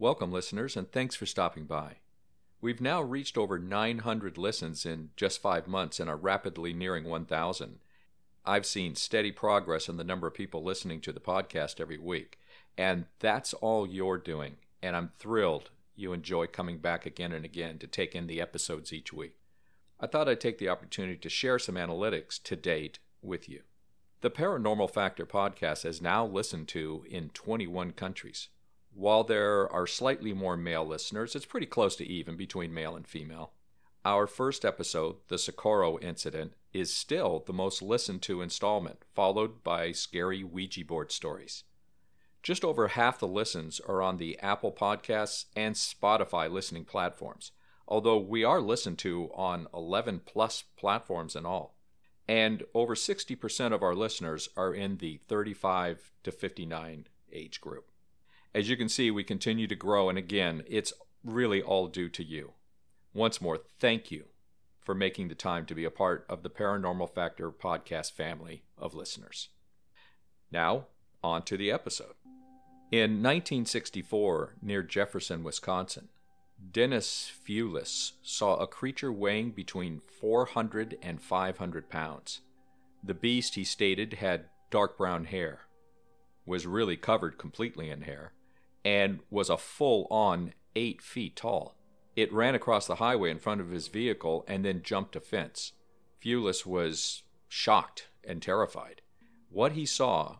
Welcome, listeners, and thanks for stopping by. We've now reached over 900 listens in just five months and are rapidly nearing 1,000. I've seen steady progress in the number of people listening to the podcast every week, and that's all you're doing. And I'm thrilled you enjoy coming back again and again to take in the episodes each week. I thought I'd take the opportunity to share some analytics to date with you. The Paranormal Factor podcast is now listened to in 21 countries. While there are slightly more male listeners, it's pretty close to even between male and female. Our first episode, The Socorro Incident, is still the most listened to installment, followed by scary Ouija board stories. Just over half the listens are on the Apple Podcasts and Spotify listening platforms, although we are listened to on 11 plus platforms in all. And over 60% of our listeners are in the 35 to 59 age group. As you can see, we continue to grow, and again, it's really all due to you. Once more, thank you for making the time to be a part of the Paranormal Factor podcast family of listeners. Now, on to the episode. In 1964, near Jefferson, Wisconsin, Dennis Fewless saw a creature weighing between 400 and 500 pounds. The beast, he stated, had dark brown hair, was really covered completely in hair, and was a full on eight feet tall. It ran across the highway in front of his vehicle and then jumped a fence. Fewless was shocked and terrified. What he saw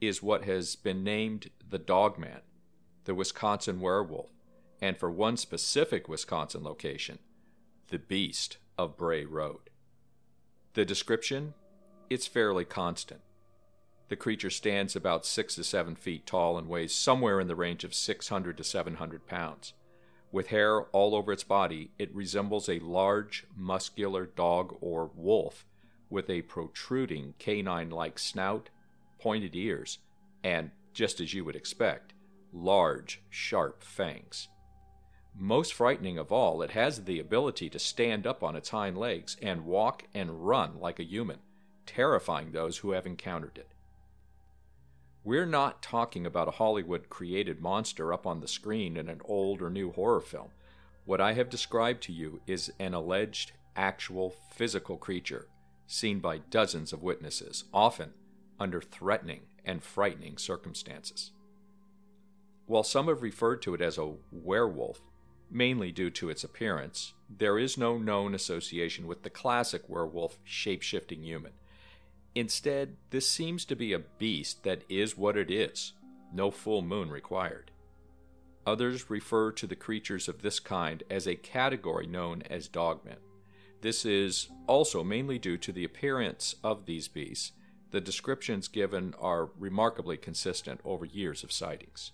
is what has been named the Dogman, the Wisconsin werewolf, and for one specific Wisconsin location, the Beast of Bray Road. The description? It's fairly constant. The creature stands about six to seven feet tall and weighs somewhere in the range of 600 to 700 pounds. With hair all over its body, it resembles a large, muscular dog or wolf with a protruding canine like snout, pointed ears, and, just as you would expect, large, sharp fangs. Most frightening of all, it has the ability to stand up on its hind legs and walk and run like a human, terrifying those who have encountered it. We're not talking about a Hollywood created monster up on the screen in an old or new horror film. What I have described to you is an alleged, actual, physical creature seen by dozens of witnesses, often under threatening and frightening circumstances. While some have referred to it as a werewolf, mainly due to its appearance, there is no known association with the classic werewolf shape shifting human. Instead, this seems to be a beast that is what it is, no full moon required. Others refer to the creatures of this kind as a category known as dogmen. This is also mainly due to the appearance of these beasts. The descriptions given are remarkably consistent over years of sightings.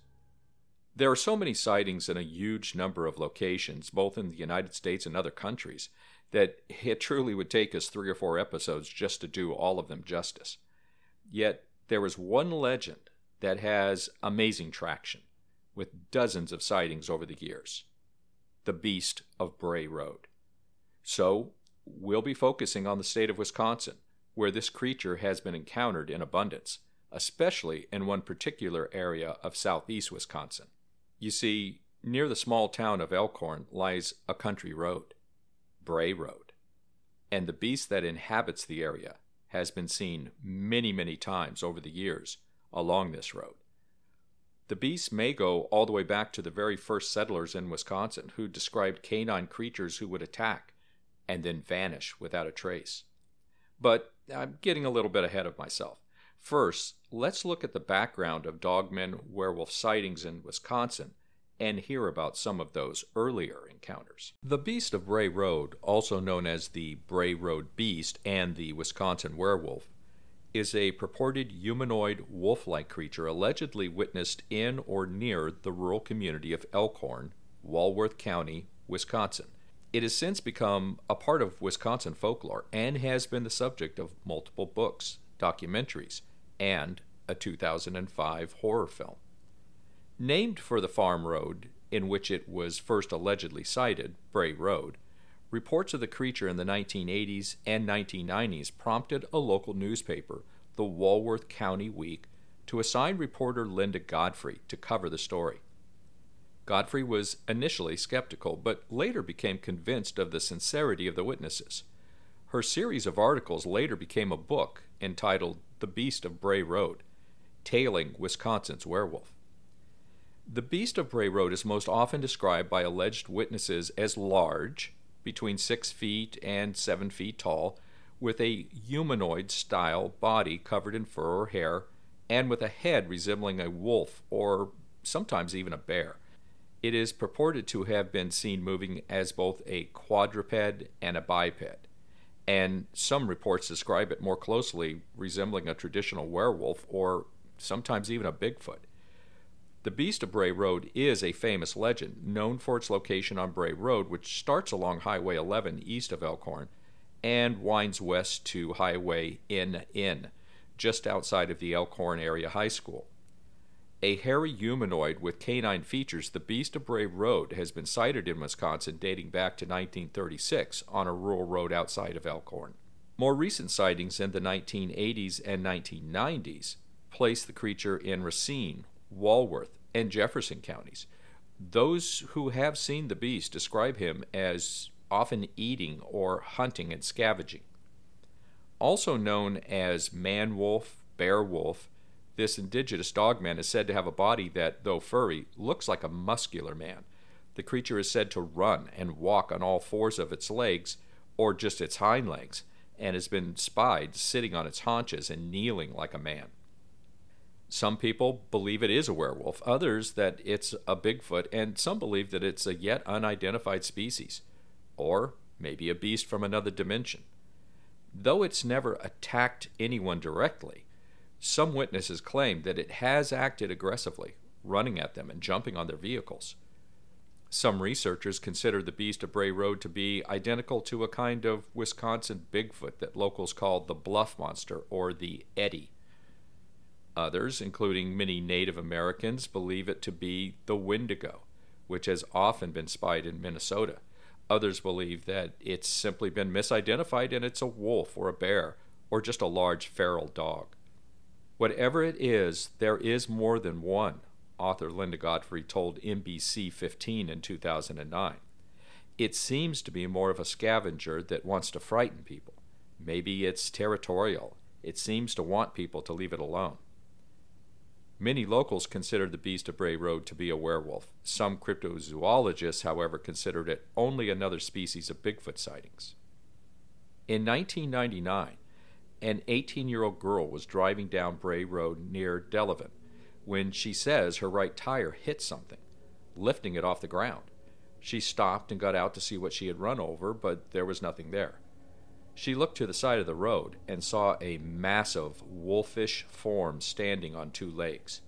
There are so many sightings in a huge number of locations, both in the United States and other countries, that it truly would take us three or four episodes just to do all of them justice. Yet there is one legend that has amazing traction, with dozens of sightings over the years the Beast of Bray Road. So, we'll be focusing on the state of Wisconsin, where this creature has been encountered in abundance, especially in one particular area of southeast Wisconsin. You see, near the small town of Elkhorn lies a country road. Bray Road. And the beast that inhabits the area has been seen many, many times over the years along this road. The beast may go all the way back to the very first settlers in Wisconsin who described canine creatures who would attack and then vanish without a trace. But I'm getting a little bit ahead of myself. First, let's look at the background of dogmen werewolf sightings in Wisconsin and hear about some of those earlier encounters. The Beast of Bray Road, also known as the Bray Road Beast and the Wisconsin Werewolf, is a purported humanoid wolf like creature allegedly witnessed in or near the rural community of Elkhorn, Walworth County, Wisconsin. It has since become a part of Wisconsin folklore and has been the subject of multiple books, documentaries, and a 2005 horror film. Named for the farm road in which it was first allegedly sighted, Bray Road, reports of the creature in the 1980s and 1990s prompted a local newspaper, the Walworth County Week, to assign reporter Linda Godfrey to cover the story. Godfrey was initially skeptical, but later became convinced of the sincerity of the witnesses. Her series of articles later became a book entitled The Beast of Bray Road Tailing Wisconsin's Werewolf. The Beast of Bray Road is most often described by alleged witnesses as large, between six feet and seven feet tall, with a humanoid style body covered in fur or hair, and with a head resembling a wolf or sometimes even a bear. It is purported to have been seen moving as both a quadruped and a biped, and some reports describe it more closely resembling a traditional werewolf or sometimes even a Bigfoot. The Beast of Bray Road is a famous legend, known for its location on Bray Road, which starts along Highway 11 east of Elkhorn and winds west to Highway NN, just outside of the Elkhorn Area High School. A hairy humanoid with canine features, the Beast of Bray Road has been sighted in Wisconsin dating back to 1936 on a rural road outside of Elkhorn. More recent sightings in the 1980s and 1990s place the creature in Racine, Walworth, and Jefferson counties. Those who have seen the beast describe him as often eating or hunting and scavenging. Also known as man wolf, bear wolf, this indigenous dogman is said to have a body that, though furry, looks like a muscular man. The creature is said to run and walk on all fours of its legs, or just its hind legs, and has been spied sitting on its haunches and kneeling like a man. Some people believe it is a werewolf, others that it's a Bigfoot, and some believe that it's a yet unidentified species, or maybe a beast from another dimension. Though it's never attacked anyone directly, some witnesses claim that it has acted aggressively, running at them and jumping on their vehicles. Some researchers consider the beast of Bray Road to be identical to a kind of Wisconsin Bigfoot that locals call the Bluff Monster or the Eddie. Others, including many Native Americans, believe it to be the Wendigo, which has often been spied in Minnesota. Others believe that it's simply been misidentified and it's a wolf or a bear or just a large feral dog. Whatever it is, there is more than one, author Linda Godfrey told NBC 15 in 2009. It seems to be more of a scavenger that wants to frighten people. Maybe it's territorial. It seems to want people to leave it alone. Many locals consider the beast of Bray Road to be a werewolf. Some cryptozoologists, however, considered it only another species of Bigfoot sightings. In 1999, an 18 year old girl was driving down Bray Road near Delavan when she says her right tire hit something, lifting it off the ground. She stopped and got out to see what she had run over, but there was nothing there. She looked to the side of the road and saw a massive wolfish form standing on two legs.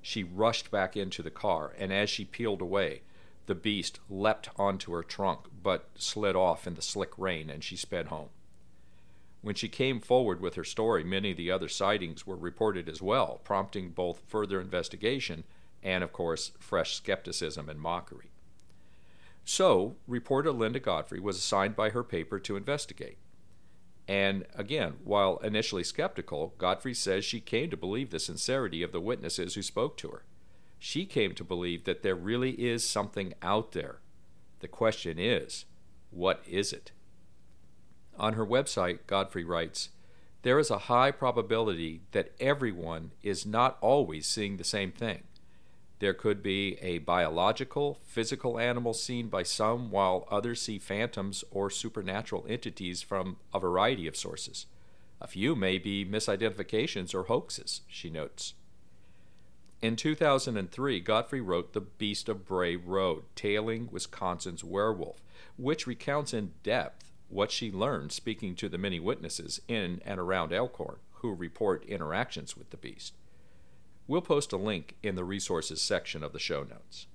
She rushed back into the car, and as she peeled away, the beast leapt onto her trunk but slid off in the slick rain and she sped home. When she came forward with her story, many of the other sightings were reported as well, prompting both further investigation and, of course, fresh skepticism and mockery. So, reporter Linda Godfrey was assigned by her paper to investigate. And again, while initially skeptical, Godfrey says she came to believe the sincerity of the witnesses who spoke to her. She came to believe that there really is something out there. The question is, what is it? On her website, Godfrey writes, There is a high probability that everyone is not always seeing the same thing. There could be a biological, physical animal seen by some, while others see phantoms or supernatural entities from a variety of sources. A few may be misidentifications or hoaxes, she notes. In 2003, Godfrey wrote The Beast of Bray Road, Tailing Wisconsin's Werewolf, which recounts in depth what she learned speaking to the many witnesses in and around Elkhorn who report interactions with the beast. We'll post a link in the resources section of the show notes.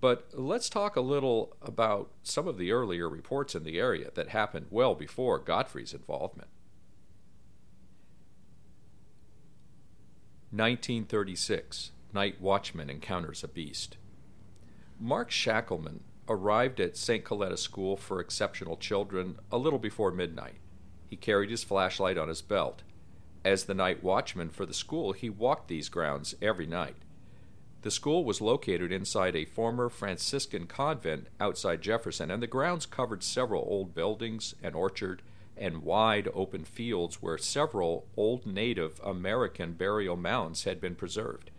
But let's talk a little about some of the earlier reports in the area that happened well before Godfrey's involvement. 1936 Night Watchman Encounters a Beast. Mark Schackelman arrived at St. Coletta School for Exceptional Children a little before midnight. He carried his flashlight on his belt. As the night watchman for the school, he walked these grounds every night. The school was located inside a former Franciscan convent outside Jefferson, and the grounds covered several old buildings, an orchard, and wide open fields where several old Native American burial mounds had been preserved.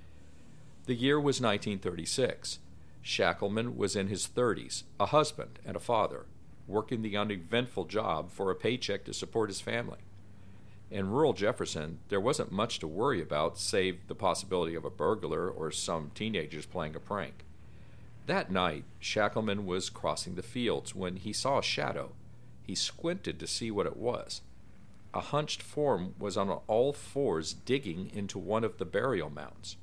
The year was 1936. Schackelman was in his 30s, a husband and a father, working the uneventful job for a paycheck to support his family. In rural Jefferson, there wasn't much to worry about save the possibility of a burglar or some teenagers playing a prank. That night, Schackelman was crossing the fields when he saw a shadow. He squinted to see what it was. A hunched form was on all fours digging into one of the burial mounds.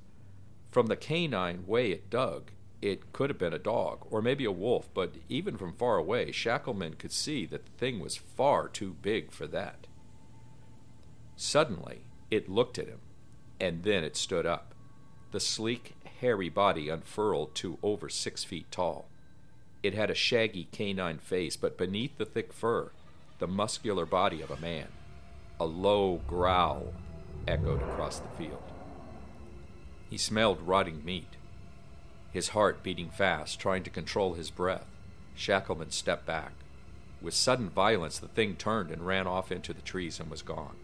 From the canine way it dug, it could have been a dog, or maybe a wolf, but even from far away, Schackelman could see that the thing was far too big for that. Suddenly, it looked at him, and then it stood up. The sleek, hairy body unfurled to over six feet tall. It had a shaggy canine face, but beneath the thick fur, the muscular body of a man. A low growl echoed across the field. He smelled rotting meat his heart beating fast, trying to control his breath. Schackelman stepped back. With sudden violence, the thing turned and ran off into the trees and was gone.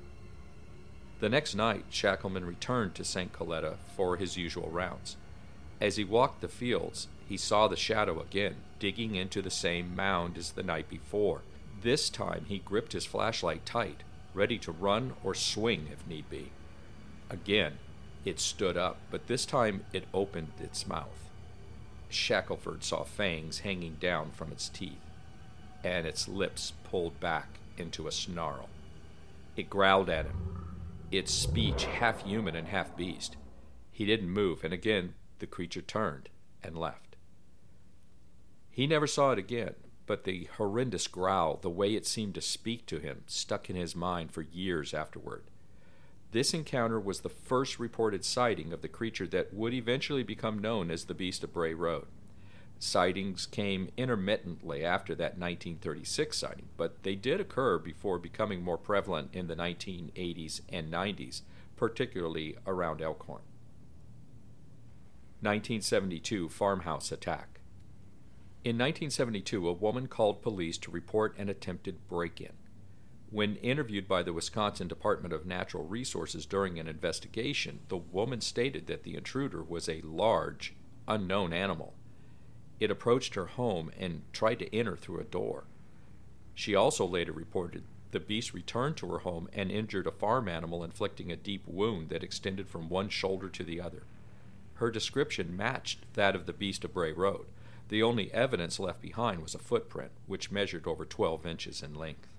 The next night, Schackelman returned to St. Coletta for his usual rounds. As he walked the fields, he saw the shadow again, digging into the same mound as the night before. This time he gripped his flashlight tight, ready to run or swing if need be. Again, it stood up, but this time it opened its mouth. Shackelford saw fangs hanging down from its teeth, and its lips pulled back into a snarl. It growled at him, its speech half human and half beast. He didn't move, and again the creature turned and left. He never saw it again, but the horrendous growl, the way it seemed to speak to him, stuck in his mind for years afterward. This encounter was the first reported sighting of the creature that would eventually become known as the Beast of Bray Road. Sightings came intermittently after that 1936 sighting, but they did occur before becoming more prevalent in the 1980s and 90s, particularly around Elkhorn. 1972 Farmhouse Attack. In 1972, a woman called police to report an attempted break in. When interviewed by the Wisconsin Department of Natural Resources during an investigation, the woman stated that the intruder was a large, unknown animal. It approached her home and tried to enter through a door. She also later reported the beast returned to her home and injured a farm animal, inflicting a deep wound that extended from one shoulder to the other. Her description matched that of the beast of Bray Road. The only evidence left behind was a footprint, which measured over 12 inches in length.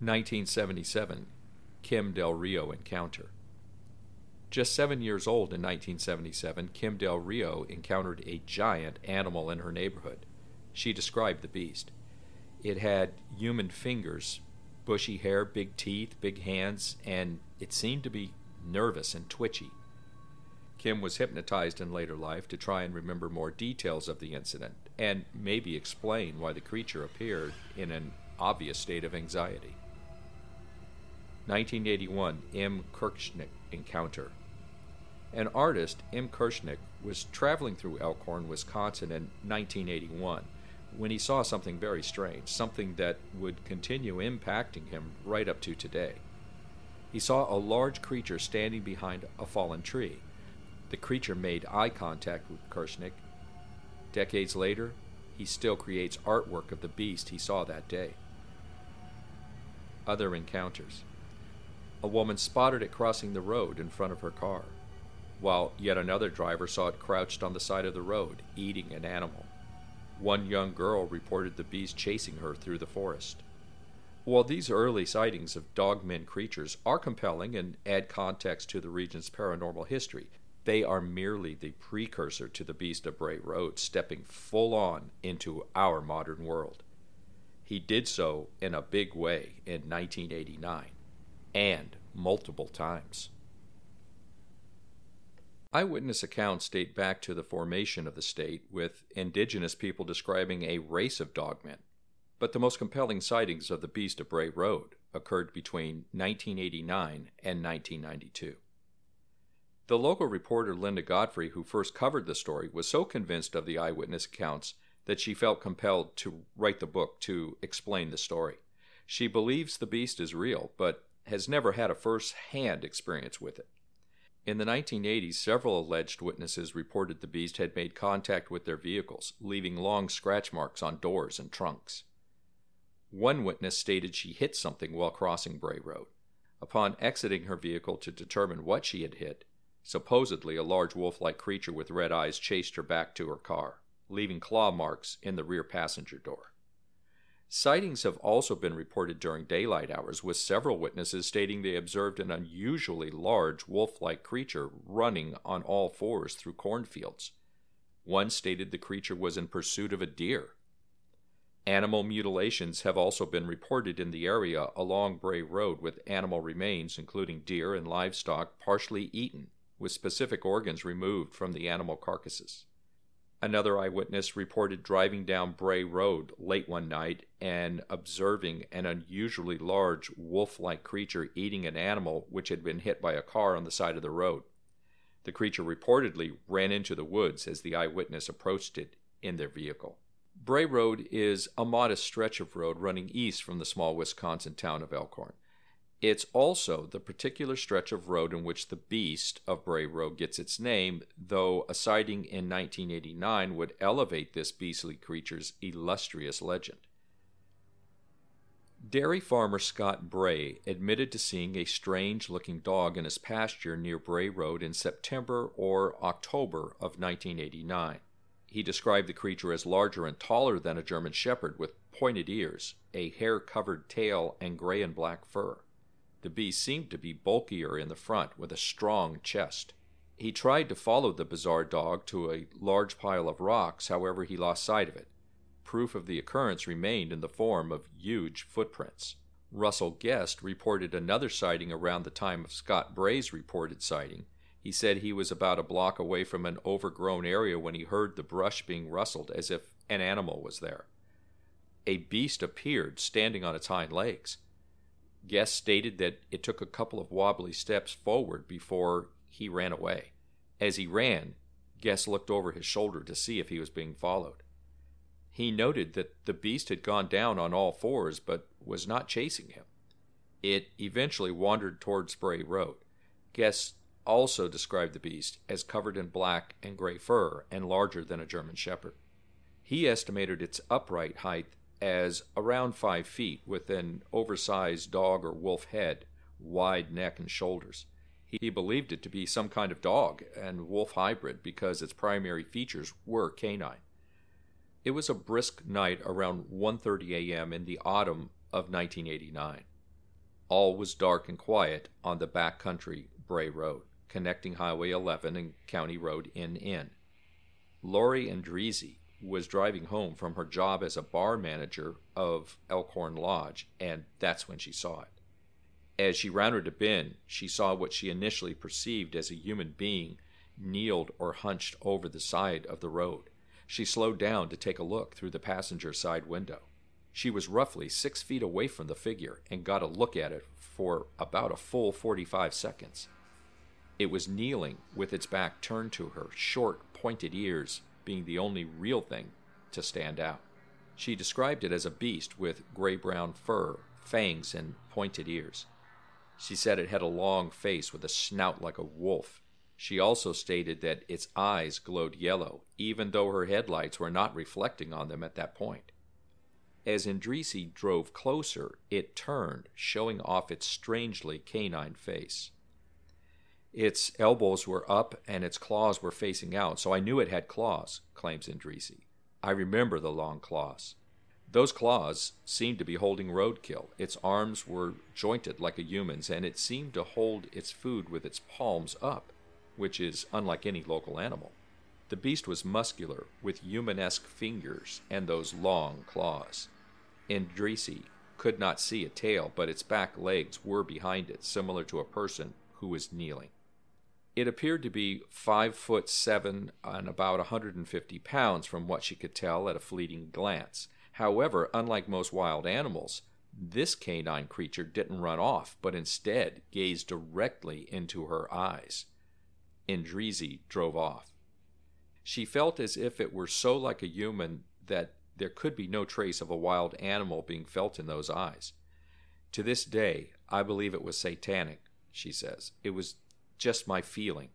1977 Kim Del Rio encounter. Just seven years old in 1977, Kim Del Rio encountered a giant animal in her neighborhood. She described the beast. It had human fingers, bushy hair, big teeth, big hands, and it seemed to be nervous and twitchy. Kim was hypnotized in later life to try and remember more details of the incident and maybe explain why the creature appeared in an obvious state of anxiety. 1981 M. Kirchnick encounter. An artist, M. Kirchnick, was traveling through Elkhorn, Wisconsin in 1981 when he saw something very strange, something that would continue impacting him right up to today. He saw a large creature standing behind a fallen tree. The creature made eye contact with Kirchnick. Decades later, he still creates artwork of the beast he saw that day. Other encounters. A woman spotted it crossing the road in front of her car, while yet another driver saw it crouched on the side of the road, eating an animal. One young girl reported the beast chasing her through the forest. While these early sightings of dogmen creatures are compelling and add context to the region's paranormal history, they are merely the precursor to the Beast of Bray Road stepping full on into our modern world. He did so in a big way in 1989 and multiple times. Eyewitness accounts date back to the formation of the state, with indigenous people describing a race of dogmen but the most compelling sightings of the Beast of Bray Road occurred between 1989 and 1992. The local reporter Linda Godfrey, who first covered the story, was so convinced of the eyewitness accounts that she felt compelled to write the book to explain the story. She believes the beast is real, but has never had a first hand experience with it. In the 1980s, several alleged witnesses reported the beast had made contact with their vehicles, leaving long scratch marks on doors and trunks. One witness stated she hit something while crossing Bray Road. Upon exiting her vehicle to determine what she had hit, supposedly a large wolf like creature with red eyes chased her back to her car, leaving claw marks in the rear passenger door. Sightings have also been reported during daylight hours, with several witnesses stating they observed an unusually large wolf like creature running on all fours through cornfields. One stated the creature was in pursuit of a deer. Animal mutilations have also been reported in the area along Bray Road with animal remains, including deer and livestock, partially eaten, with specific organs removed from the animal carcasses. Another eyewitness reported driving down Bray Road late one night and observing an unusually large wolf like creature eating an animal which had been hit by a car on the side of the road. The creature reportedly ran into the woods as the eyewitness approached it in their vehicle. Bray Road is a modest stretch of road running east from the small Wisconsin town of Elkhorn. It's also the particular stretch of road in which the beast of Bray Road gets its name, though a sighting in 1989 would elevate this beastly creature's illustrious legend. Dairy farmer Scott Bray admitted to seeing a strange looking dog in his pasture near Bray Road in September or October of 1989. He described the creature as larger and taller than a German Shepherd, with pointed ears, a hair covered tail, and gray and black fur. The beast seemed to be bulkier in the front, with a strong chest. He tried to follow the bizarre dog to a large pile of rocks, however, he lost sight of it. Proof of the occurrence remained in the form of huge footprints. Russell Guest reported another sighting around the time of Scott Bray's reported sighting, he said he was about a block away from an overgrown area when he heard the brush being rustled as if an animal was there. A beast appeared standing on its hind legs. Guest stated that it took a couple of wobbly steps forward before he ran away. As he ran, Guest looked over his shoulder to see if he was being followed. He noted that the beast had gone down on all fours but was not chasing him. It eventually wandered towards Bray Road. Guest also described the beast as covered in black and gray fur and larger than a German Shepherd. He estimated its upright height as around five feet, with an oversized dog or wolf head, wide neck, and shoulders. He believed it to be some kind of dog and wolf hybrid because its primary features were canine. It was a brisk night around 1:30 a.m. in the autumn of 1989. All was dark and quiet on the back country Bray Road connecting Highway 11 and County Road NN. Lori Endrizzi was driving home from her job as a bar manager of Elkhorn Lodge, and that's when she saw it. As she rounded a bend, she saw what she initially perceived as a human being kneeled or hunched over the side of the road. She slowed down to take a look through the passenger side window. She was roughly six feet away from the figure and got a look at it for about a full 45 seconds. It was kneeling with its back turned to her, short, pointed ears being the only real thing to stand out. She described it as a beast with gray brown fur, fangs, and pointed ears. She said it had a long face with a snout like a wolf. She also stated that its eyes glowed yellow, even though her headlights were not reflecting on them at that point. As Endrizzi drove closer, it turned, showing off its strangely canine face. Its elbows were up and its claws were facing out, so I knew it had claws, claims Endrizzi. I remember the long claws. Those claws seemed to be holding roadkill. Its arms were jointed like a human's, and it seemed to hold its food with its palms up, which is unlike any local animal. The beast was muscular, with humanesque fingers and those long claws. Endrizzi could not see a tail, but its back legs were behind it, similar to a person who was kneeling. It appeared to be five foot seven and about 150 pounds from what she could tell at a fleeting glance. However, unlike most wild animals, this canine creature didn't run off, but instead gazed directly into her eyes. Endrizzi drove off. She felt as if it were so like a human that there could be no trace of a wild animal being felt in those eyes. To this day, I believe it was satanic, she says. It was just my feeling.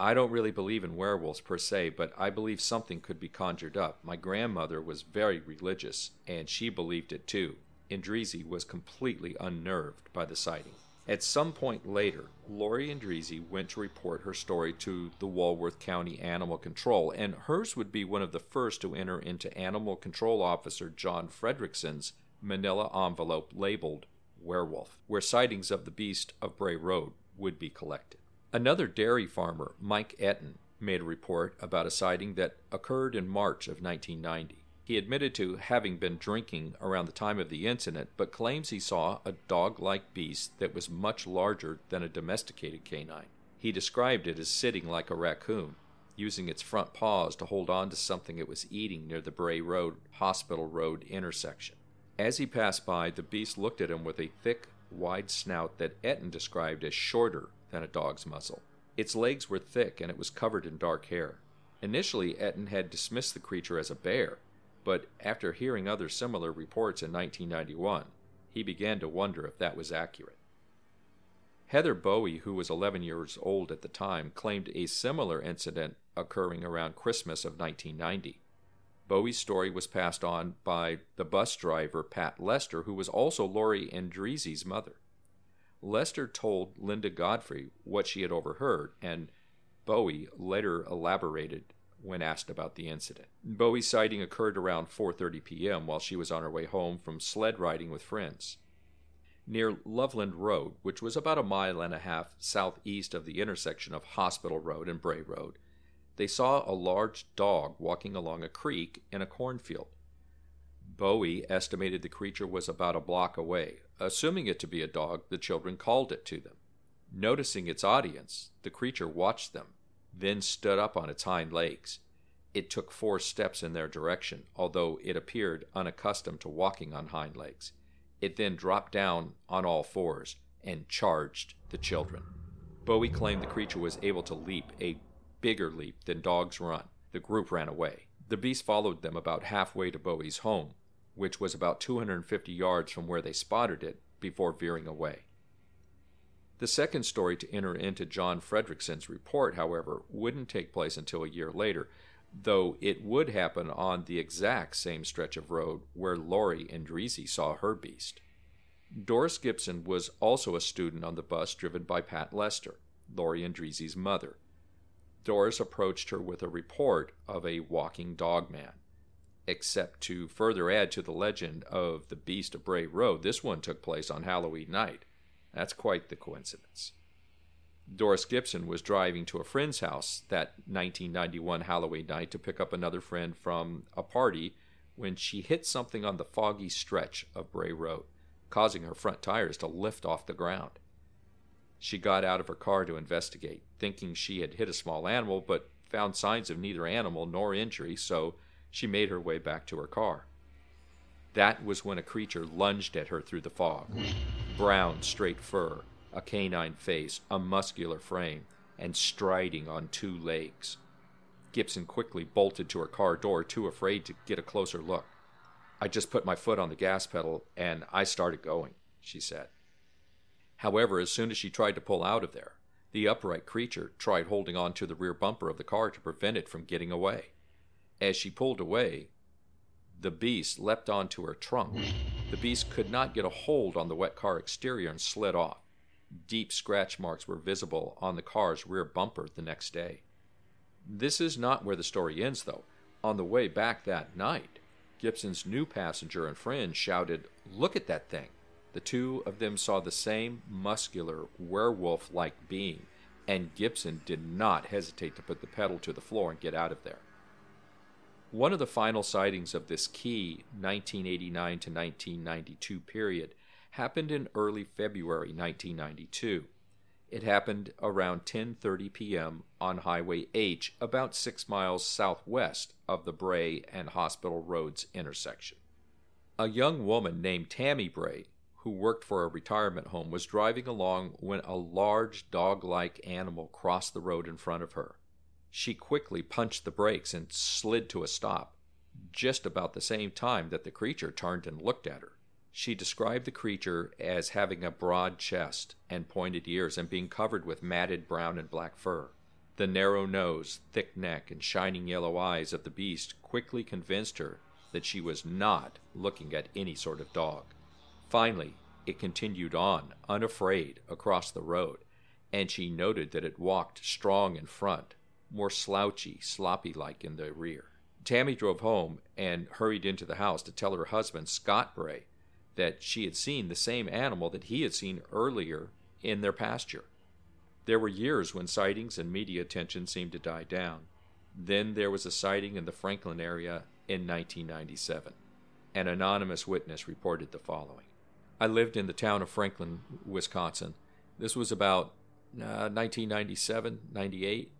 I don't really believe in werewolves per se, but I believe something could be conjured up. My grandmother was very religious, and she believed it too. Endrizzi was completely unnerved by the sighting. At some point later, Lori Endrizzi went to report her story to the Walworth County Animal Control, and hers would be one of the first to enter into Animal Control Officer John Fredrickson's manila envelope labeled werewolf, where sightings of the beast of Bray Road would be collected. Another dairy farmer, Mike Etten, made a report about a sighting that occurred in March of 1990. He admitted to having been drinking around the time of the incident, but claims he saw a dog like beast that was much larger than a domesticated canine. He described it as sitting like a raccoon, using its front paws to hold on to something it was eating near the Bray Road Hospital Road intersection. As he passed by, the beast looked at him with a thick, wide snout that Etten described as shorter than a dog's muzzle. Its legs were thick and it was covered in dark hair. Initially, Etten had dismissed the creature as a bear, but after hearing other similar reports in 1991, he began to wonder if that was accurate. Heather Bowie, who was 11 years old at the time, claimed a similar incident occurring around Christmas of 1990. Bowie's story was passed on by the bus driver Pat Lester, who was also Lori Endrizzi's mother. Lester told Linda Godfrey what she had overheard, and Bowie later elaborated when asked about the incident. Bowie's sighting occurred around 4:30 p.m. while she was on her way home from sled riding with friends. Near Loveland Road, which was about a mile and a half southeast of the intersection of Hospital Road and Bray Road, they saw a large dog walking along a creek in a cornfield. Bowie estimated the creature was about a block away. Assuming it to be a dog, the children called it to them. Noticing its audience, the creature watched them then stood up on its hind legs. It took four steps in their direction, although it appeared unaccustomed to walking on hind legs. It then dropped down on all fours and charged the children. Bowie claimed the creature was able to leap a bigger leap than dogs run. The group ran away. The beast followed them about halfway to Bowie's home, which was about 250 yards from where they spotted it, before veering away. The second story to enter into John Fredrickson's report, however, wouldn't take place until a year later, though it would happen on the exact same stretch of road where Lori Endrizzi saw her beast. Doris Gibson was also a student on the bus driven by Pat Lester, Lori Endrizzi's mother. Doris approached her with a report of a walking dog man. Except to further add to the legend of the Beast of Bray Road, this one took place on Halloween night. That's quite the coincidence. Doris Gibson was driving to a friend's house that 1991 Halloween night to pick up another friend from a party when she hit something on the foggy stretch of Bray Road, causing her front tires to lift off the ground. She got out of her car to investigate, thinking she had hit a small animal, but found signs of neither animal nor injury, so she made her way back to her car. That was when a creature lunged at her through the fog brown, straight fur, a canine face, a muscular frame, and striding on two legs. Gibson quickly bolted to her car door, too afraid to get a closer look. I just put my foot on the gas pedal and I started going, she said. However, as soon as she tried to pull out of there, the upright creature tried holding on to the rear bumper of the car to prevent it from getting away. As she pulled away, the beast leapt onto her trunk. The beast could not get a hold on the wet car exterior and slid off. Deep scratch marks were visible on the car's rear bumper the next day. This is not where the story ends, though. On the way back that night, Gibson's new passenger and friend shouted, Look at that thing! The two of them saw the same muscular, werewolf like being, and Gibson did not hesitate to put the pedal to the floor and get out of there. One of the final sightings of this key 1989 to 1992 period happened in early February 1992. It happened around 10:30 p.m. on Highway H, about 6 miles southwest of the Bray and Hospital Roads intersection. A young woman named Tammy Bray who worked for a retirement home, was driving along when a large dog like animal crossed the road in front of her. She quickly punched the brakes and slid to a stop, just about the same time that the creature turned and looked at her. She described the creature as having a broad chest and pointed ears and being covered with matted brown and black fur. The narrow nose, thick neck, and shining yellow eyes of the beast quickly convinced her that she was not looking at any sort of dog. Finally, it continued on, unafraid, across the road, and she noted that it walked strong in front, more slouchy, sloppy like in the rear. Tammy drove home and hurried into the house to tell her husband, Scott Bray, that she had seen the same animal that he had seen earlier in their pasture. There were years when sightings and media attention seemed to die down. Then there was a sighting in the Franklin area in 1997. An anonymous witness reported the following I lived in the town of Franklin, Wisconsin. This was about uh, 1997, 98.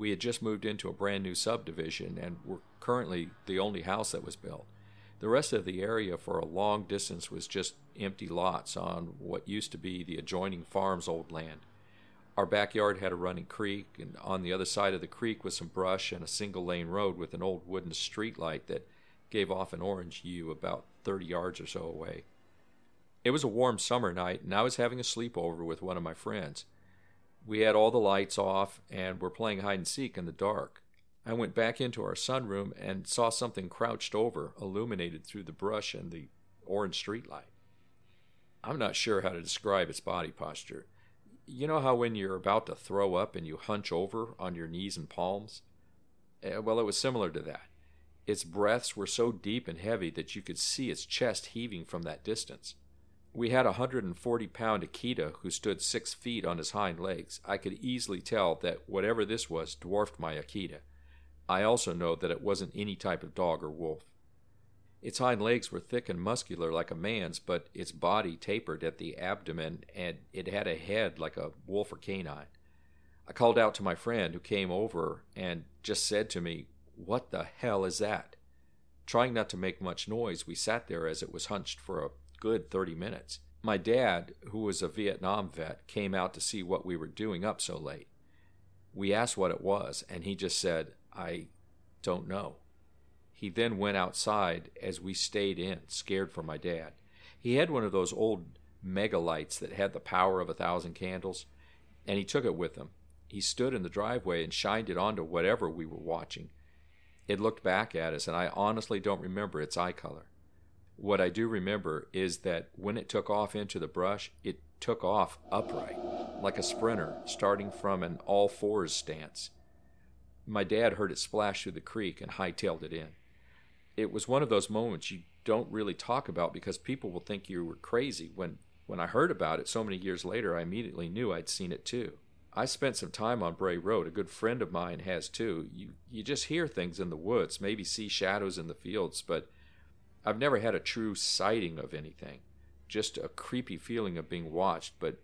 We had just moved into a brand new subdivision and were currently the only house that was built. The rest of the area for a long distance was just empty lots on what used to be the adjoining farm's old land. Our backyard had a running creek, and on the other side of the creek was some brush and a single lane road with an old wooden street light that gave off an orange hue about 30 yards or so away. It was a warm summer night, and I was having a sleepover with one of my friends. We had all the lights off and were playing hide and seek in the dark. I went back into our sunroom and saw something crouched over, illuminated through the brush and the orange streetlight. I'm not sure how to describe its body posture. You know how when you're about to throw up and you hunch over on your knees and palms? Eh, well, it was similar to that. Its breaths were so deep and heavy that you could see its chest heaving from that distance. We had a 140 pound Akita who stood six feet on his hind legs. I could easily tell that whatever this was dwarfed my Akita. I also know that it wasn't any type of dog or wolf. Its hind legs were thick and muscular like a man's, but its body tapered at the abdomen and it had a head like a wolf or canine. I called out to my friend who came over and just said to me, What the hell is that? Trying not to make much noise, we sat there as it was hunched for a good 30 minutes. My dad, who was a Vietnam vet, came out to see what we were doing up so late. We asked what it was, and he just said, I don't know. He then went outside as we stayed in, scared for my dad. He had one of those old megalights that had the power of a thousand candles, and he took it with him. He stood in the driveway and shined it onto whatever we were watching. It looked back at us, and I honestly don't remember its eye color. What I do remember is that when it took off into the brush, it took off upright, like a sprinter starting from an all fours stance. My dad heard it splash through the creek and hightailed it in. It was one of those moments you don't really talk about because people will think you were crazy. When when I heard about it so many years later, I immediately knew I'd seen it too. I spent some time on Bray Road. A good friend of mine has too. You you just hear things in the woods, maybe see shadows in the fields, but I've never had a true sighting of anything, just a creepy feeling of being watched, but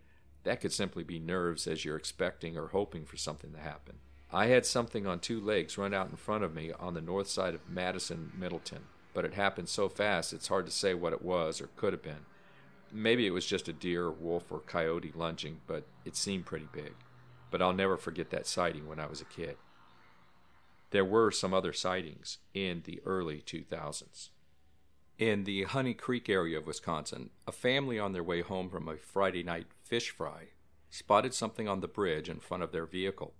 that could simply be nerves as you're expecting or hoping for something to happen. I had something on two legs run out in front of me on the north side of Madison, Middleton, but it happened so fast it's hard to say what it was or could have been. Maybe it was just a deer, wolf, or coyote lunging, but it seemed pretty big. But I'll never forget that sighting when I was a kid. There were some other sightings in the early 2000s. In the Honey Creek area of Wisconsin, a family on their way home from a Friday night fish fry spotted something on the bridge in front of their vehicle.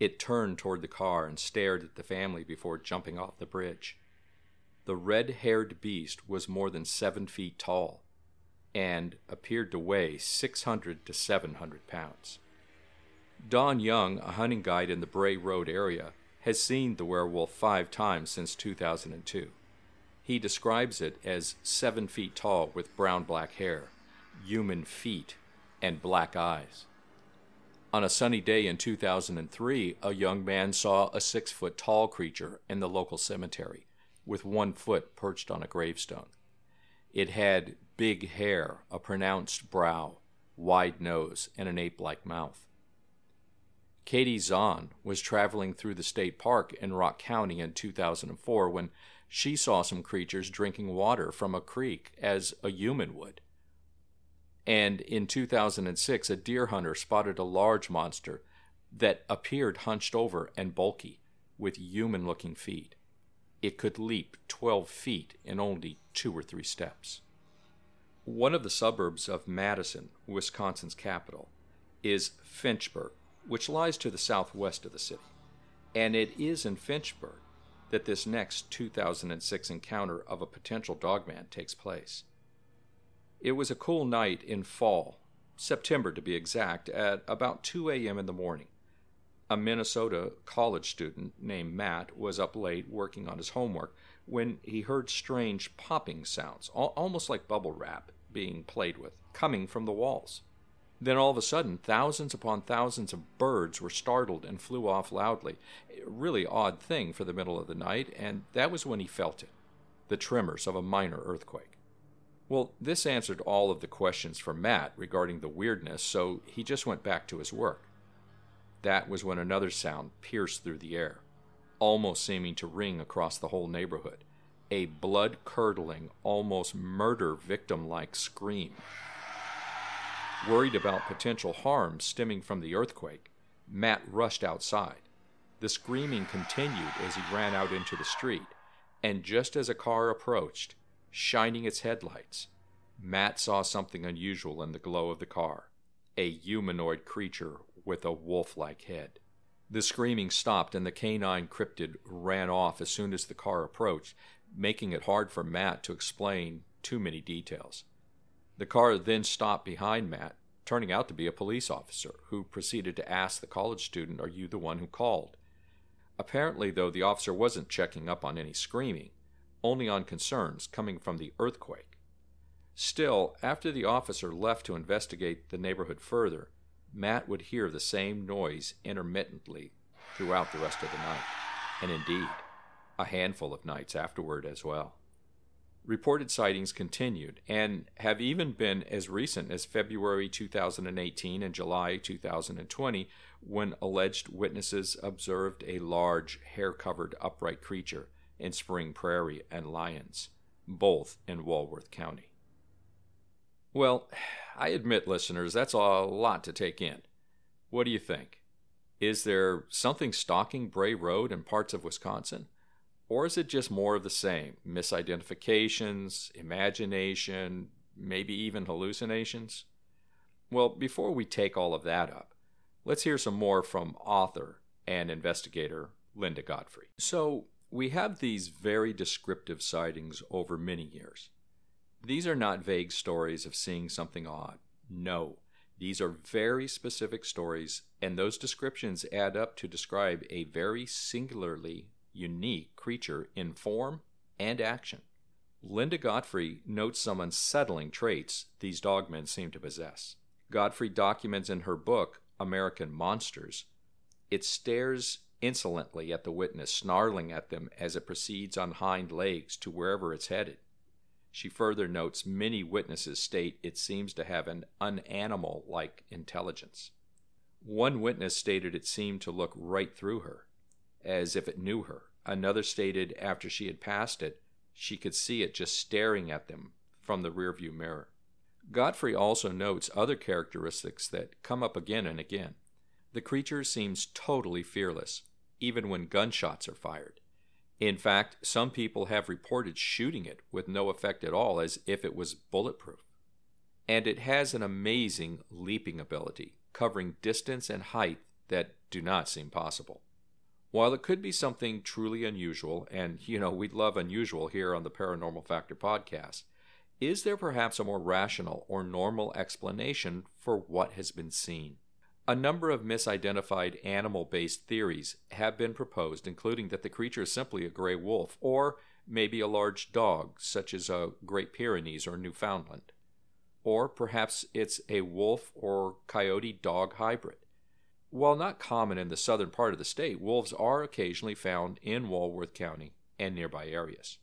It turned toward the car and stared at the family before jumping off the bridge. The red haired beast was more than seven feet tall and appeared to weigh 600 to 700 pounds. Don Young, a hunting guide in the Bray Road area, has seen the werewolf five times since 2002. He describes it as seven feet tall with brown black hair, human feet, and black eyes. On a sunny day in 2003, a young man saw a six foot tall creature in the local cemetery, with one foot perched on a gravestone. It had big hair, a pronounced brow, wide nose, and an ape like mouth. Katie Zahn was traveling through the state park in Rock County in 2004 when she saw some creatures drinking water from a creek as a human would. And in 2006, a deer hunter spotted a large monster that appeared hunched over and bulky, with human looking feet. It could leap 12 feet in only two or three steps. One of the suburbs of Madison, Wisconsin's capital, is Fitchburg, which lies to the southwest of the city. And it is in Fitchburg that this next 2006 encounter of a potential dogman takes place. It was a cool night in fall, September to be exact, at about 2 a.m. in the morning. A Minnesota college student named Matt was up late working on his homework when he heard strange popping sounds, almost like bubble wrap being played with, coming from the walls. Then all of a sudden, thousands upon thousands of birds were startled and flew off loudly. A really odd thing for the middle of the night, and that was when he felt it the tremors of a minor earthquake. Well, this answered all of the questions for Matt regarding the weirdness, so he just went back to his work. That was when another sound pierced through the air, almost seeming to ring across the whole neighborhood a blood curdling, almost murder victim like scream. Worried about potential harm stemming from the earthquake, Matt rushed outside. The screaming continued as he ran out into the street, and just as a car approached, shining its headlights, Matt saw something unusual in the glow of the car a humanoid creature with a wolf like head. The screaming stopped, and the canine cryptid ran off as soon as the car approached, making it hard for Matt to explain too many details. The car then stopped behind Matt, turning out to be a police officer, who proceeded to ask the college student, Are you the one who called? Apparently, though, the officer wasn't checking up on any screaming, only on concerns coming from the earthquake. Still, after the officer left to investigate the neighborhood further, Matt would hear the same noise intermittently throughout the rest of the night. And indeed, a handful of nights afterward as well. Reported sightings continued and have even been as recent as February 2018 and July 2020 when alleged witnesses observed a large hair covered upright creature in Spring Prairie and Lyons, both in Walworth County. Well, I admit, listeners, that's a lot to take in. What do you think? Is there something stalking Bray Road and parts of Wisconsin? Or is it just more of the same? Misidentifications, imagination, maybe even hallucinations? Well, before we take all of that up, let's hear some more from author and investigator Linda Godfrey. So, we have these very descriptive sightings over many years. These are not vague stories of seeing something odd. No, these are very specific stories, and those descriptions add up to describe a very singularly unique creature in form and action. Linda Godfrey notes some unsettling traits these dogmen seem to possess. Godfrey documents in her book, American Monsters, it stares insolently at the witness, snarling at them as it proceeds on hind legs to wherever it's headed. She further notes many witnesses state it seems to have an unanimal like intelligence. One witness stated it seemed to look right through her, as if it knew her. Another stated after she had passed it, she could see it just staring at them from the rearview mirror. Godfrey also notes other characteristics that come up again and again. The creature seems totally fearless, even when gunshots are fired. In fact, some people have reported shooting it with no effect at all, as if it was bulletproof. And it has an amazing leaping ability, covering distance and height that do not seem possible. While it could be something truly unusual, and you know, we'd love unusual here on the Paranormal Factor podcast, is there perhaps a more rational or normal explanation for what has been seen? A number of misidentified animal based theories have been proposed, including that the creature is simply a gray wolf, or maybe a large dog, such as a Great Pyrenees or Newfoundland. Or perhaps it's a wolf or coyote dog hybrid. While not common in the southern part of the state, wolves are occasionally found in Walworth County and nearby areas.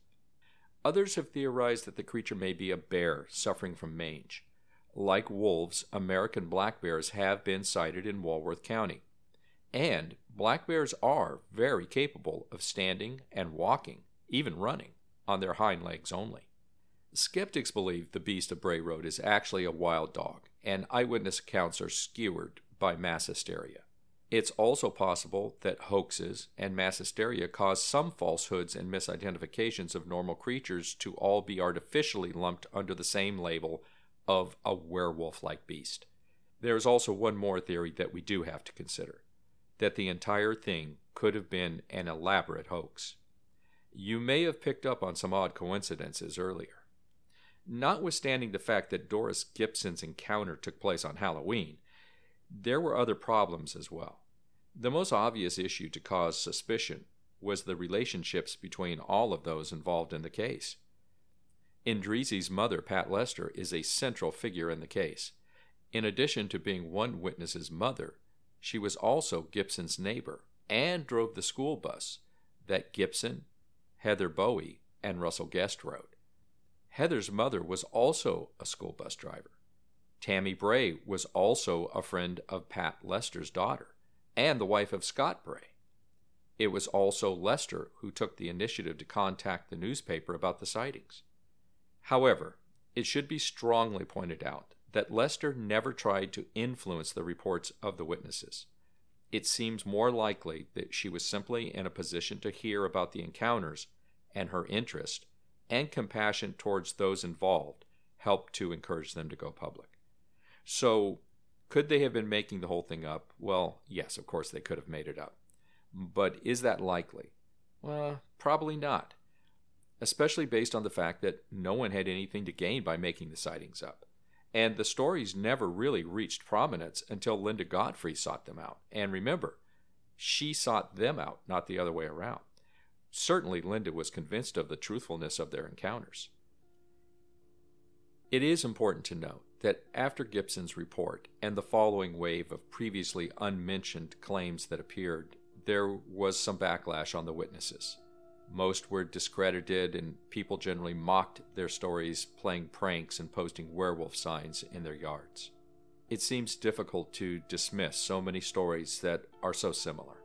Others have theorized that the creature may be a bear suffering from mange. Like wolves, American black bears have been sighted in Walworth County. And black bears are very capable of standing and walking, even running, on their hind legs only. Skeptics believe the beast of Bray Road is actually a wild dog, and eyewitness accounts are skewered by mass hysteria. It's also possible that hoaxes and mass hysteria cause some falsehoods and misidentifications of normal creatures to all be artificially lumped under the same label of a werewolf like beast. There is also one more theory that we do have to consider that the entire thing could have been an elaborate hoax. You may have picked up on some odd coincidences earlier. Notwithstanding the fact that Doris Gibson's encounter took place on Halloween, there were other problems as well. The most obvious issue to cause suspicion was the relationships between all of those involved in the case. Endrizzi's mother, Pat Lester, is a central figure in the case. In addition to being one witness's mother, she was also Gibson's neighbor and drove the school bus that Gibson, Heather Bowie, and Russell Guest rode. Heather's mother was also a school bus driver. Tammy Bray was also a friend of Pat Lester's daughter and the wife of Scott Bray. It was also Lester who took the initiative to contact the newspaper about the sightings. However, it should be strongly pointed out that Lester never tried to influence the reports of the witnesses. It seems more likely that she was simply in a position to hear about the encounters, and her interest and compassion towards those involved helped to encourage them to go public. So, could they have been making the whole thing up? Well, yes, of course they could have made it up. But is that likely? Well, probably not. Especially based on the fact that no one had anything to gain by making the sightings up. And the stories never really reached prominence until Linda Godfrey sought them out. And remember, she sought them out, not the other way around. Certainly, Linda was convinced of the truthfulness of their encounters. It is important to note that after Gibson's report and the following wave of previously unmentioned claims that appeared, there was some backlash on the witnesses. Most were discredited, and people generally mocked their stories, playing pranks and posting werewolf signs in their yards. It seems difficult to dismiss so many stories that are so similar.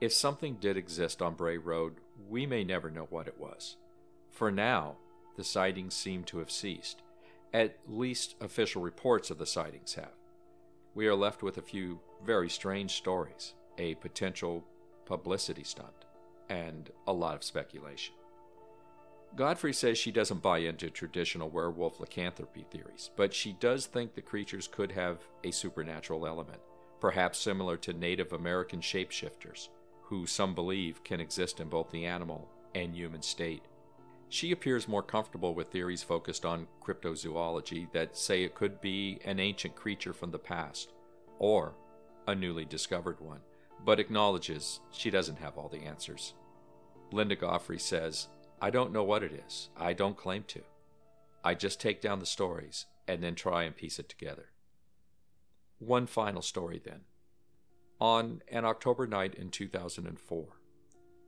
If something did exist on Bray Road, we may never know what it was. For now, the sightings seem to have ceased, at least official reports of the sightings have. We are left with a few very strange stories, a potential publicity stunt, and a lot of speculation. Godfrey says she doesn't buy into traditional werewolf lycanthropy theories, but she does think the creatures could have a supernatural element, perhaps similar to Native American shapeshifters, who some believe can exist in both the animal and human state. She appears more comfortable with theories focused on cryptozoology that say it could be an ancient creature from the past, or a newly discovered one, but acknowledges she doesn't have all the answers. Linda Godfrey says, I don't know what it is. I don't claim to. I just take down the stories and then try and piece it together. One final story then. On an October night in 2004,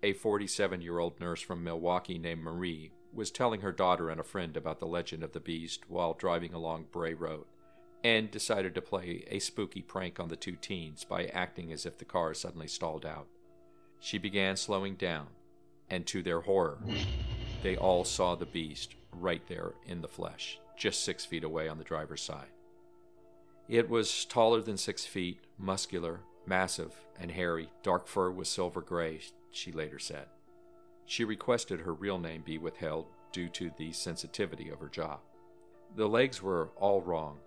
a 47 year old nurse from Milwaukee named Marie was telling her daughter and a friend about the legend of the beast while driving along Bray Road, and decided to play a spooky prank on the two teens by acting as if the car suddenly stalled out. She began slowing down, and to their horror, they all saw the beast right there in the flesh, just six feet away on the driver's side. It was taller than six feet, muscular, massive, and hairy, dark fur with silver gray, she later said. She requested her real name be withheld due to the sensitivity of her job. The legs were all wrong.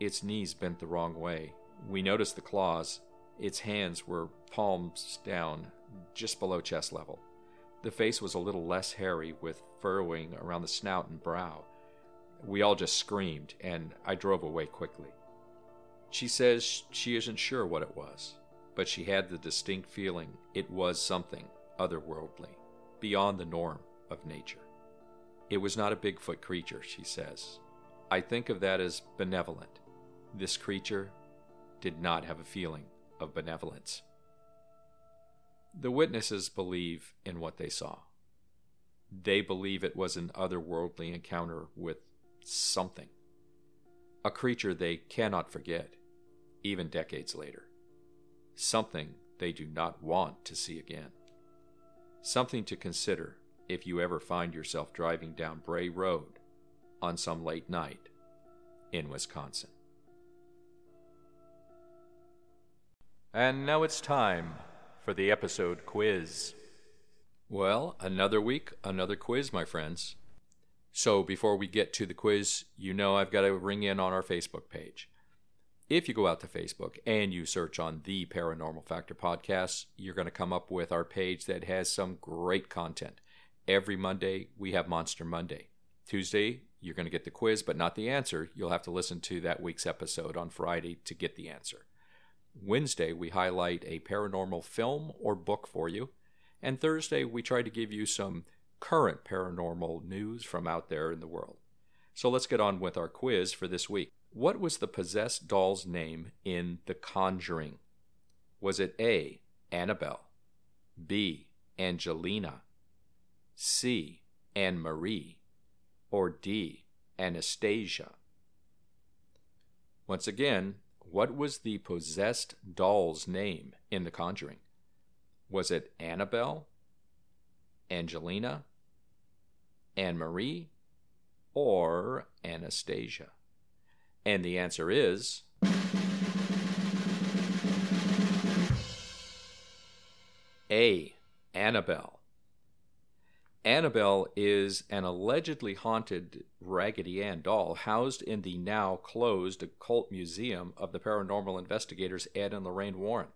Its knees bent the wrong way. We noticed the claws. Its hands were palms down, just below chest level. The face was a little less hairy, with furrowing around the snout and brow. We all just screamed, and I drove away quickly. She says she isn't sure what it was but she had the distinct feeling it was something otherworldly, beyond the norm of nature. It was not a Bigfoot creature, she says. I think of that as benevolent. This creature did not have a feeling of benevolence. The witnesses believe in what they saw. They believe it was an otherworldly encounter with something, a creature they cannot forget, even decades later, something they do not want to see again. Something to consider if you ever find yourself driving down Bray Road on some late night in Wisconsin. And now it's time for the episode quiz. Well, another week, another quiz, my friends. So before we get to the quiz, you know I've got to ring in on our Facebook page. If you go out to Facebook and you search on the Paranormal Factor podcast, you're going to come up with our page that has some great content. Every Monday, we have Monster Monday. Tuesday, you're going to get the quiz, but not the answer. You'll have to listen to that week's episode on Friday to get the answer. Wednesday, we highlight a paranormal film or book for you. And Thursday, we try to give you some current paranormal news from out there in the world. So let's get on with our quiz for this week. What was the possessed doll's name in The Conjuring? Was it A. Annabelle, B. Angelina, C. Anne Marie, or D. Anastasia? Once again, what was the possessed doll's name in The Conjuring? Was it Annabelle, Angelina, Anne Marie, or Anastasia? And the answer is. A. Annabelle. Annabelle is an allegedly haunted Raggedy Ann doll housed in the now closed occult museum of the paranormal investigators Ed and Lorraine Warren.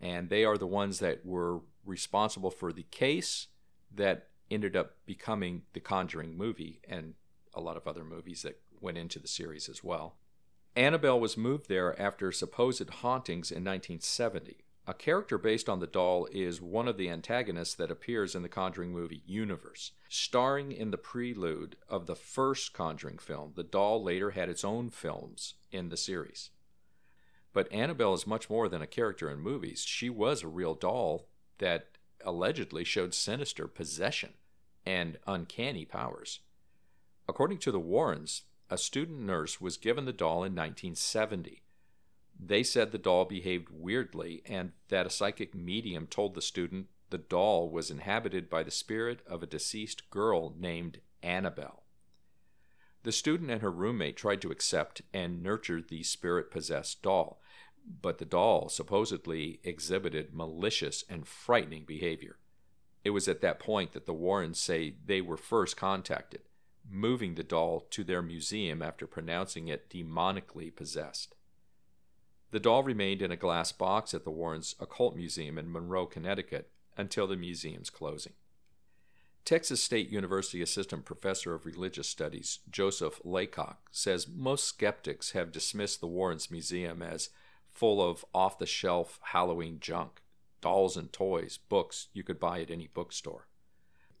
And they are the ones that were responsible for the case that ended up becoming the Conjuring movie and a lot of other movies that went into the series as well. Annabelle was moved there after supposed hauntings in 1970. A character based on the doll is one of the antagonists that appears in the Conjuring movie universe. Starring in the prelude of the first Conjuring film, the doll later had its own films in the series. But Annabelle is much more than a character in movies. She was a real doll that allegedly showed sinister possession and uncanny powers. According to the Warrens, a student nurse was given the doll in 1970. They said the doll behaved weirdly and that a psychic medium told the student the doll was inhabited by the spirit of a deceased girl named Annabelle. The student and her roommate tried to accept and nurture the spirit possessed doll, but the doll supposedly exhibited malicious and frightening behavior. It was at that point that the Warrens say they were first contacted, moving the doll to their museum after pronouncing it demonically possessed. The doll remained in a glass box at the Warrens Occult Museum in Monroe, Connecticut, until the museum's closing. Texas State University Assistant Professor of Religious Studies Joseph Laycock says most skeptics have dismissed the Warrens Museum as full of off the shelf Halloween junk, dolls and toys, books you could buy at any bookstore.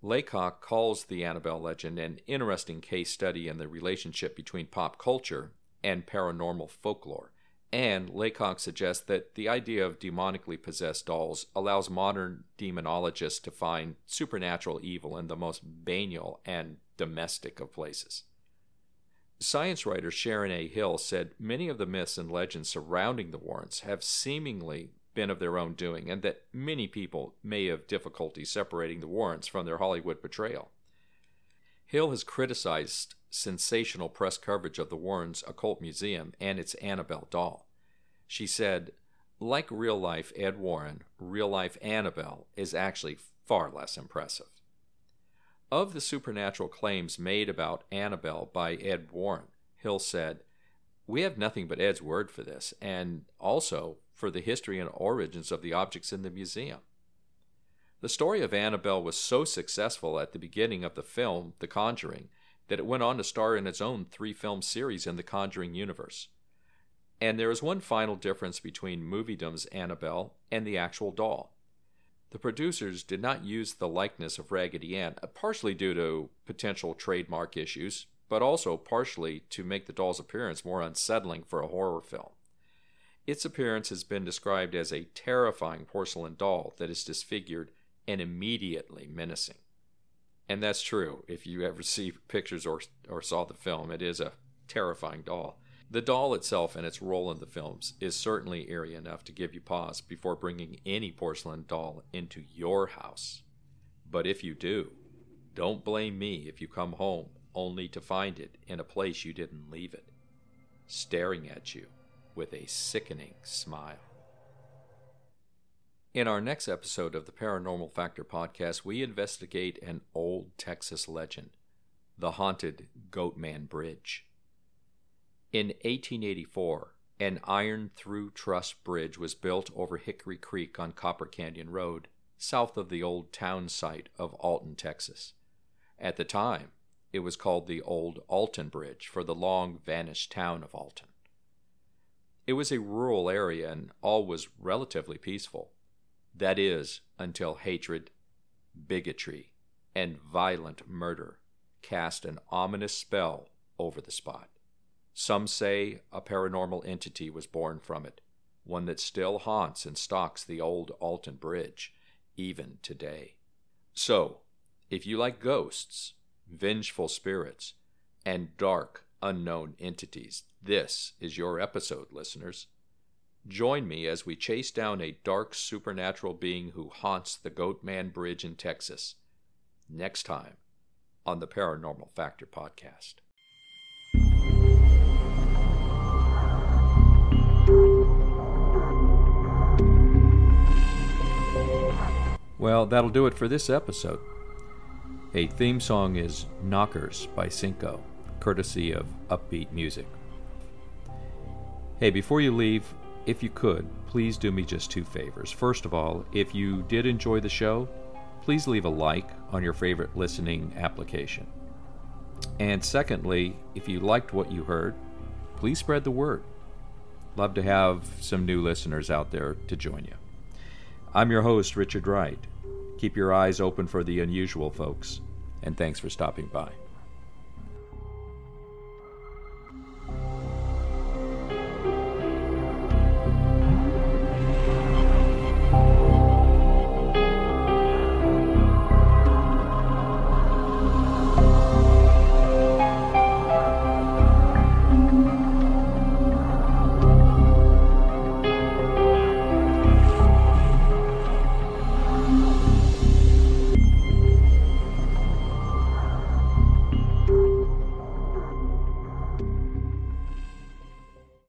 Laycock calls the Annabelle legend an interesting case study in the relationship between pop culture and paranormal folklore and Laycock suggests that the idea of demonically possessed dolls allows modern demonologists to find supernatural evil in the most banal and domestic of places. Science writer Sharon A. Hill said many of the myths and legends surrounding the Warrens have seemingly been of their own doing, and that many people may have difficulty separating the Warrens from their Hollywood portrayal. Hill has criticized sensational press coverage of the Warrens Occult Museum and its Annabelle doll. She said, like real life Ed Warren, real life Annabelle is actually far less impressive. Of the supernatural claims made about Annabelle by Ed Warren, Hill said, We have nothing but Ed's word for this, and also for the history and origins of the objects in the museum. The story of Annabelle was so successful at the beginning of the film, The Conjuring, that it went on to star in its own three film series in the Conjuring universe. And there is one final difference between moviedom's Annabelle and the actual doll. The producers did not use the likeness of Raggedy Ann, uh, partially due to potential trademark issues, but also partially to make the doll's appearance more unsettling for a horror film. Its appearance has been described as a terrifying porcelain doll that is disfigured and immediately menacing. And that's true. If you ever see pictures or, or saw the film, it is a terrifying doll. The doll itself and its role in the films is certainly eerie enough to give you pause before bringing any porcelain doll into your house. But if you do, don't blame me if you come home only to find it in a place you didn't leave it, staring at you with a sickening smile. In our next episode of the Paranormal Factor podcast, we investigate an old Texas legend, the haunted Goatman Bridge. In 1884, an iron through truss bridge was built over Hickory Creek on Copper Canyon Road, south of the old town site of Alton, Texas. At the time, it was called the Old Alton Bridge for the long vanished town of Alton. It was a rural area and all was relatively peaceful. That is, until hatred, bigotry, and violent murder cast an ominous spell over the spot. Some say a paranormal entity was born from it, one that still haunts and stalks the old Alton Bridge, even today. So, if you like ghosts, vengeful spirits, and dark, unknown entities, this is your episode, listeners. Join me as we chase down a dark supernatural being who haunts the Goatman Bridge in Texas. Next time on the Paranormal Factor podcast. Well, that'll do it for this episode. A theme song is Knockers by Cinco, courtesy of Uppbeat Music. Hey, before you leave, if you could, please do me just two favors. First of all, if you did enjoy the show, please leave a like on your favorite listening application. And secondly, if you liked what you heard, please spread the word. Love to have some new listeners out there to join you. I'm your host, Richard Wright. Keep your eyes open for the unusual, folks, and thanks for stopping by.